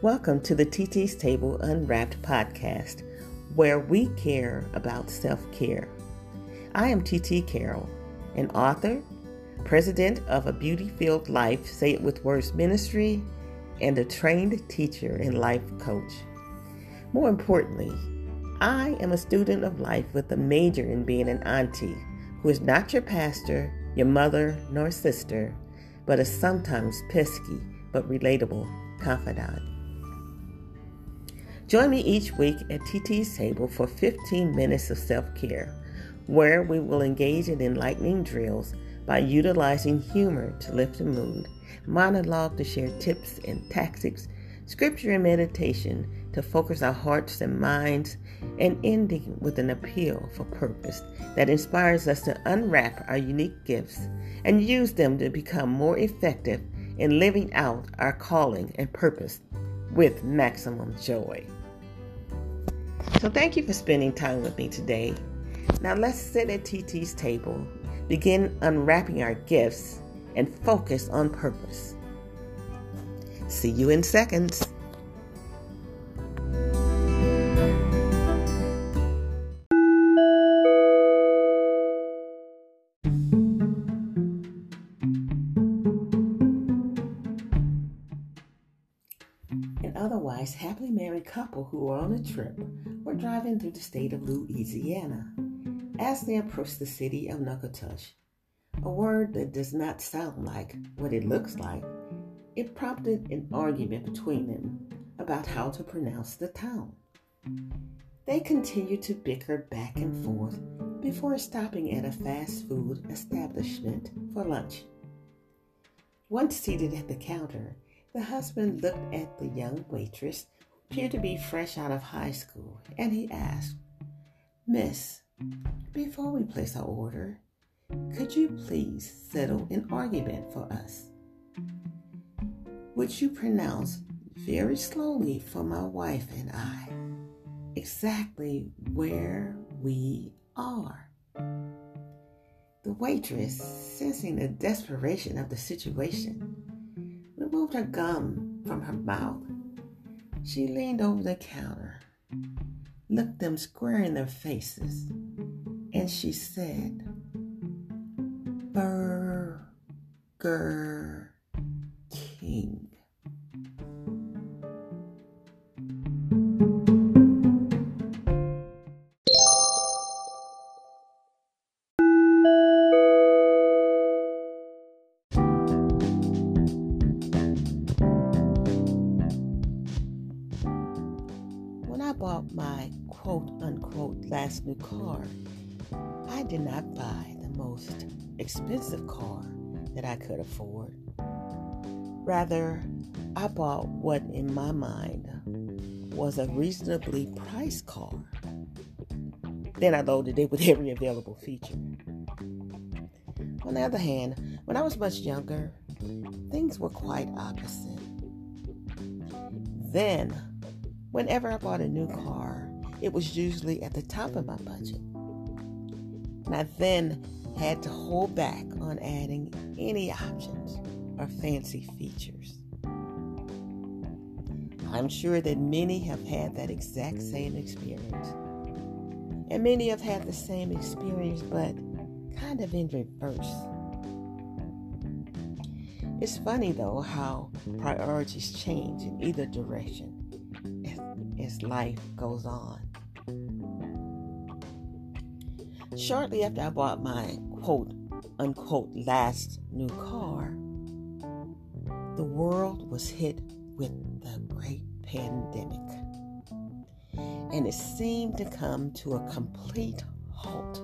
Welcome to the TT's Table Unwrapped podcast, where we care about self care. I am TT Carroll, an author, president of a beauty filled life, say it with words ministry, and a trained teacher and life coach. More importantly, I am a student of life with a major in being an auntie who is not your pastor, your mother, nor sister, but a sometimes pesky but relatable confidant. Join me each week at TT's Table for 15 minutes of self care, where we will engage in enlightening drills by utilizing humor to lift the mood, monologue to share tips and tactics, scripture and meditation to focus our hearts and minds, and ending with an appeal for purpose that inspires us to unwrap our unique gifts and use them to become more effective in living out our calling and purpose with maximum joy. So, thank you for spending time with me today. Now, let's sit at TT's table, begin unwrapping our gifts, and focus on purpose. See you in seconds. Otherwise happily married couple who were on a trip were driving through the state of Louisiana. As they approached the city of Natchitoches, a word that does not sound like what it looks like, it prompted an argument between them about how to pronounce the town. They continued to bicker back and forth before stopping at a fast food establishment for lunch. Once seated at the counter, the husband looked at the young waitress, who appeared to be fresh out of high school, and he asked, Miss, before we place our order, could you please settle an argument for us? Would you pronounce very slowly for my wife and I exactly where we are? The waitress, sensing the desperation of the situation, removed her gum from her mouth. She leaned over the counter, looked them square in their faces, and she said, Burger King. New car, I did not buy the most expensive car that I could afford. Rather, I bought what in my mind was a reasonably priced car. Then I loaded it with every available feature. On the other hand, when I was much younger, things were quite opposite. Then Whenever I bought a new car, it was usually at the top of my budget. And I then had to hold back on adding any options or fancy features. I'm sure that many have had that exact same experience. And many have had the same experience, but kind of in reverse. It's funny though how priorities change in either direction as life goes on. Shortly after I bought my quote unquote last new car, the world was hit with the great pandemic. And it seemed to come to a complete halt.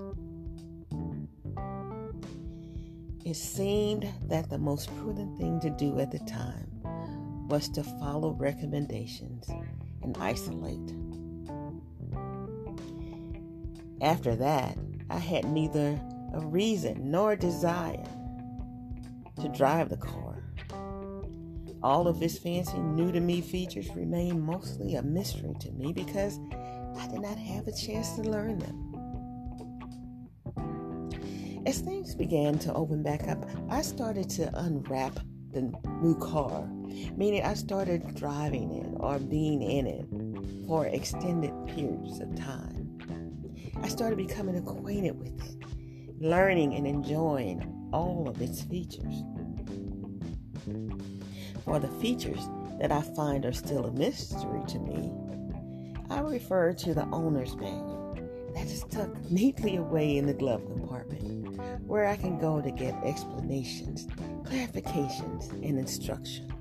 It seemed that the most prudent thing to do at the time was to follow recommendations and isolate. After that, I had neither a reason nor a desire to drive the car. All of its fancy, new to me features remained mostly a mystery to me because I did not have a chance to learn them. As things began to open back up, I started to unwrap the new car, meaning I started driving it or being in it for extended periods of time. I started becoming acquainted with it, learning and enjoying all of its features. For the features that I find are still a mystery to me, I refer to the owner's manual that is tucked neatly away in the glove compartment, where I can go to get explanations, clarifications, and instruction.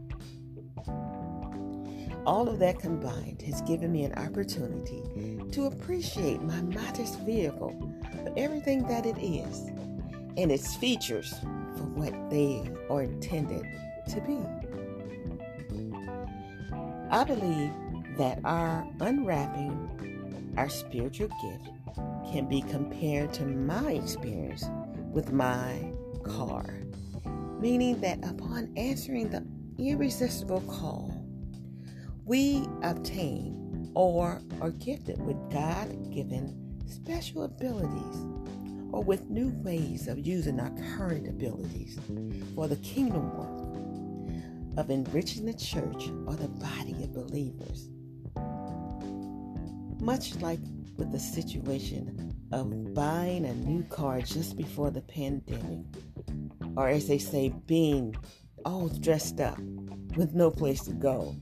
All of that combined has given me an opportunity to appreciate my modest vehicle for everything that it is and its features for what they are intended to be. I believe that our unwrapping our spiritual gift can be compared to my experience with my car, meaning that upon answering the irresistible call we obtain or are gifted with God given special abilities or with new ways of using our current abilities for the kingdom work of enriching the church or the body of believers. Much like with the situation of buying a new car just before the pandemic, or as they say, being all dressed up with no place to go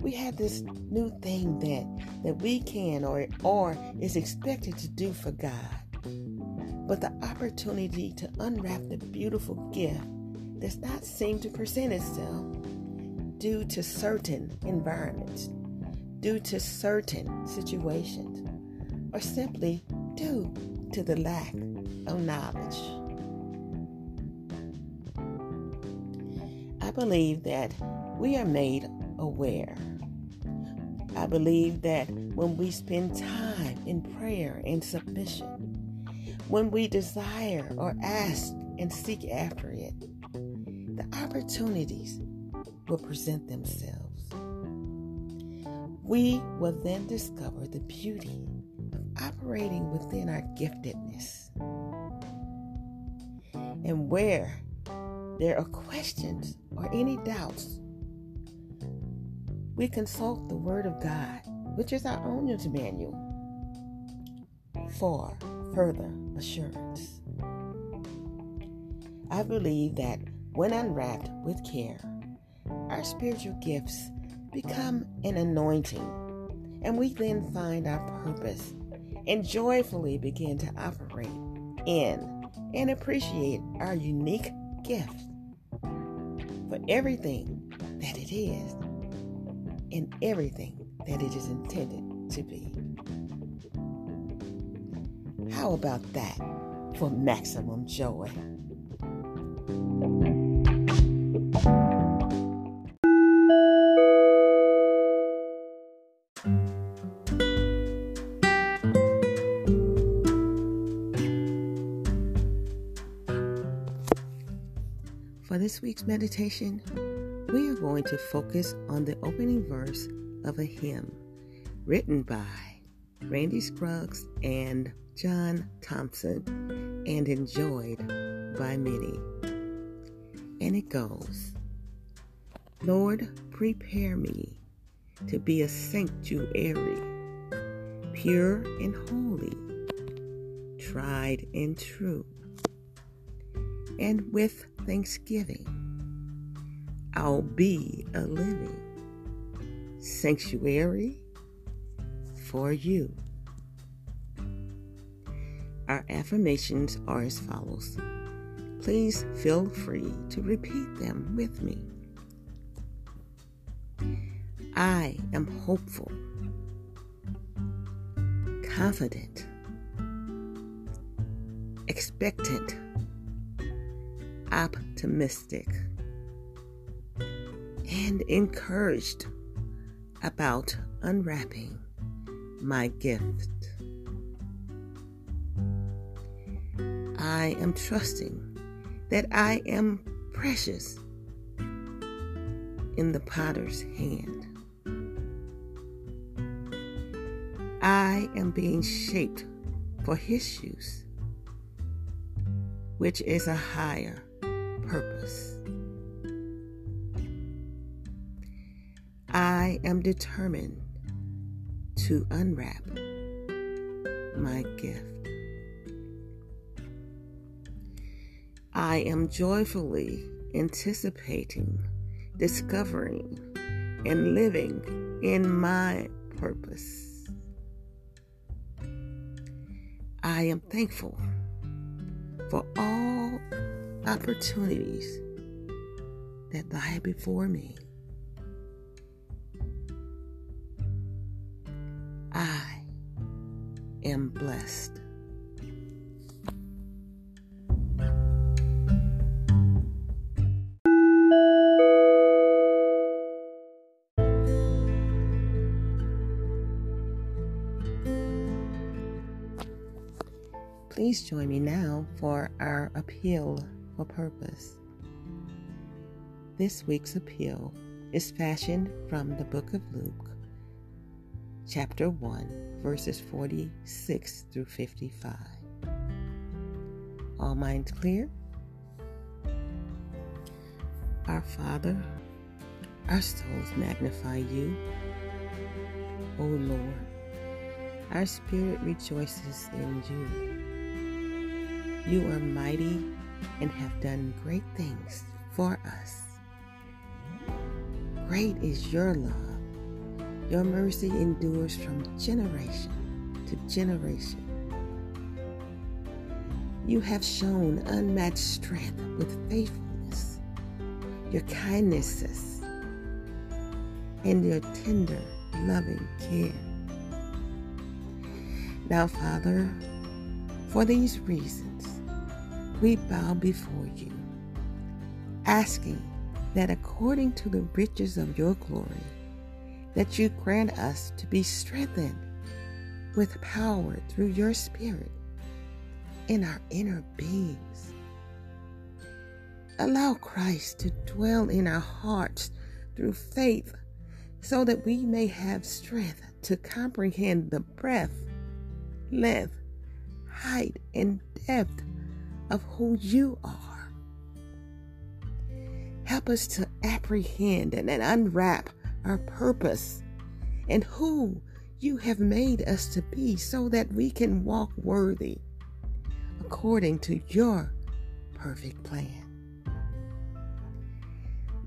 we have this new thing that that we can or or is expected to do for God. But the opportunity to unwrap the beautiful gift does not seem to present itself due to certain environments, due to certain situations, or simply due to the lack of knowledge. I believe that we are made aware. I believe that when we spend time in prayer and submission, when we desire or ask and seek after it, the opportunities will present themselves. We will then discover the beauty of operating within our giftedness. And where there are questions or any doubts, we consult the Word of God, which is our owner's manual, for further assurance. I believe that when unwrapped with care, our spiritual gifts become an anointing, and we then find our purpose and joyfully begin to operate in and appreciate our unique gift for everything that it is in everything that it is intended to be. How about that for maximum joy? For this week's meditation, we are going to focus on the opening verse of a hymn written by Randy Scruggs and John Thompson and enjoyed by many. And it goes Lord, prepare me to be a sanctuary, pure and holy, tried and true, and with thanksgiving I'll be a living sanctuary for you. Our affirmations are as follows. Please feel free to repeat them with me. I am hopeful, confident, expectant, optimistic and encouraged about unwrapping my gift. I am trusting that I am precious in the potter's hand. I am being shaped for his use, which is a higher I am determined to unwrap my gift. I am joyfully anticipating, discovering, and living in my purpose. I am thankful for all opportunities that lie before me. Am blessed. Please join me now for our appeal for purpose. This week's appeal is fashioned from the book of Luke, chapter 1, verses 46 through 55. All minds clear? Our Father, our souls magnify you. O Lord, our spirit rejoices in you. You are mighty and have done great things for us. Great is your love. Your mercy endures from generation to generation. You have shown unmatched strength with faithfulness, your kindnesses, and your tender, loving care. Now, Father, for these reasons, we bow before you, asking that according to the riches of your glory, that you grant us to be strengthened with power through your Spirit in our inner beings. Allow Christ to dwell in our hearts through faith so that we may have strength to comprehend the breadth, length, height, and depth of who you are. Help us to apprehend and unwrap our purpose and who you have made us to be so that we can walk worthy according to your perfect plan.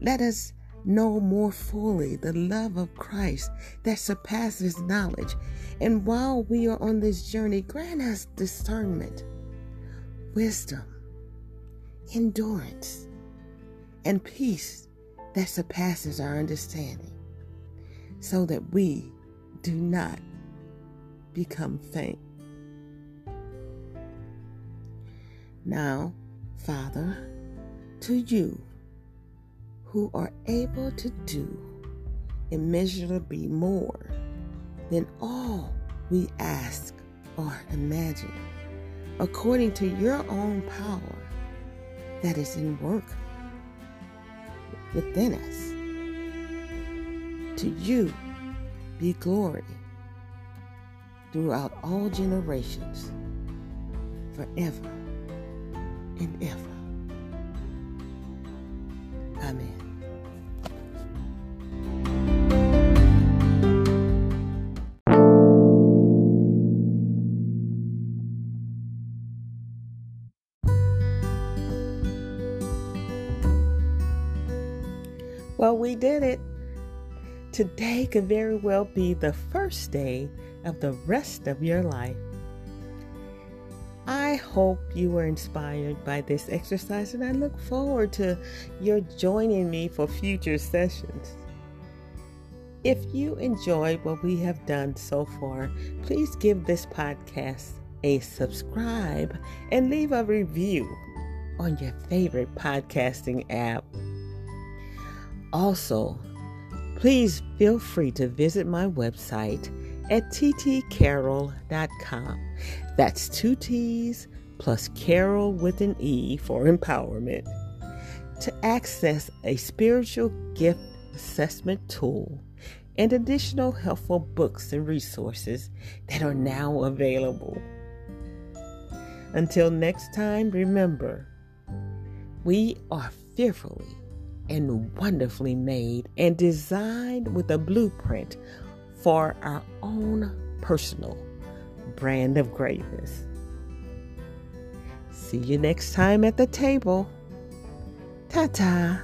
Let us know more fully the love of Christ that surpasses knowledge. And while we are on this journey, grant us discernment wisdom, endurance, and peace that surpasses our understanding, so that we do not become faint. Now, Father, to you who are able to do immeasurably more than all we ask or imagine according to your own power that is in work within us. To you be glory throughout all generations, forever and ever. Amen. Well, we did it. Today could very well be the first day of the rest of your life. I hope you were inspired by this exercise, and I look forward to your joining me for future sessions. If you enjoyed what we have done so far, please give this podcast a subscribe and leave a review on your favorite podcasting app. Also, please feel free to visit my website at ttcarroll.com. That's two T's plus Carol with an E for empowerment. To access a spiritual gift assessment tool and additional helpful books and resources that are now available. Until next time, remember, we are fearfully and wonderfully made and designed with a blueprint for our own personal brand of greatness. See you next time at the table. Ta ta.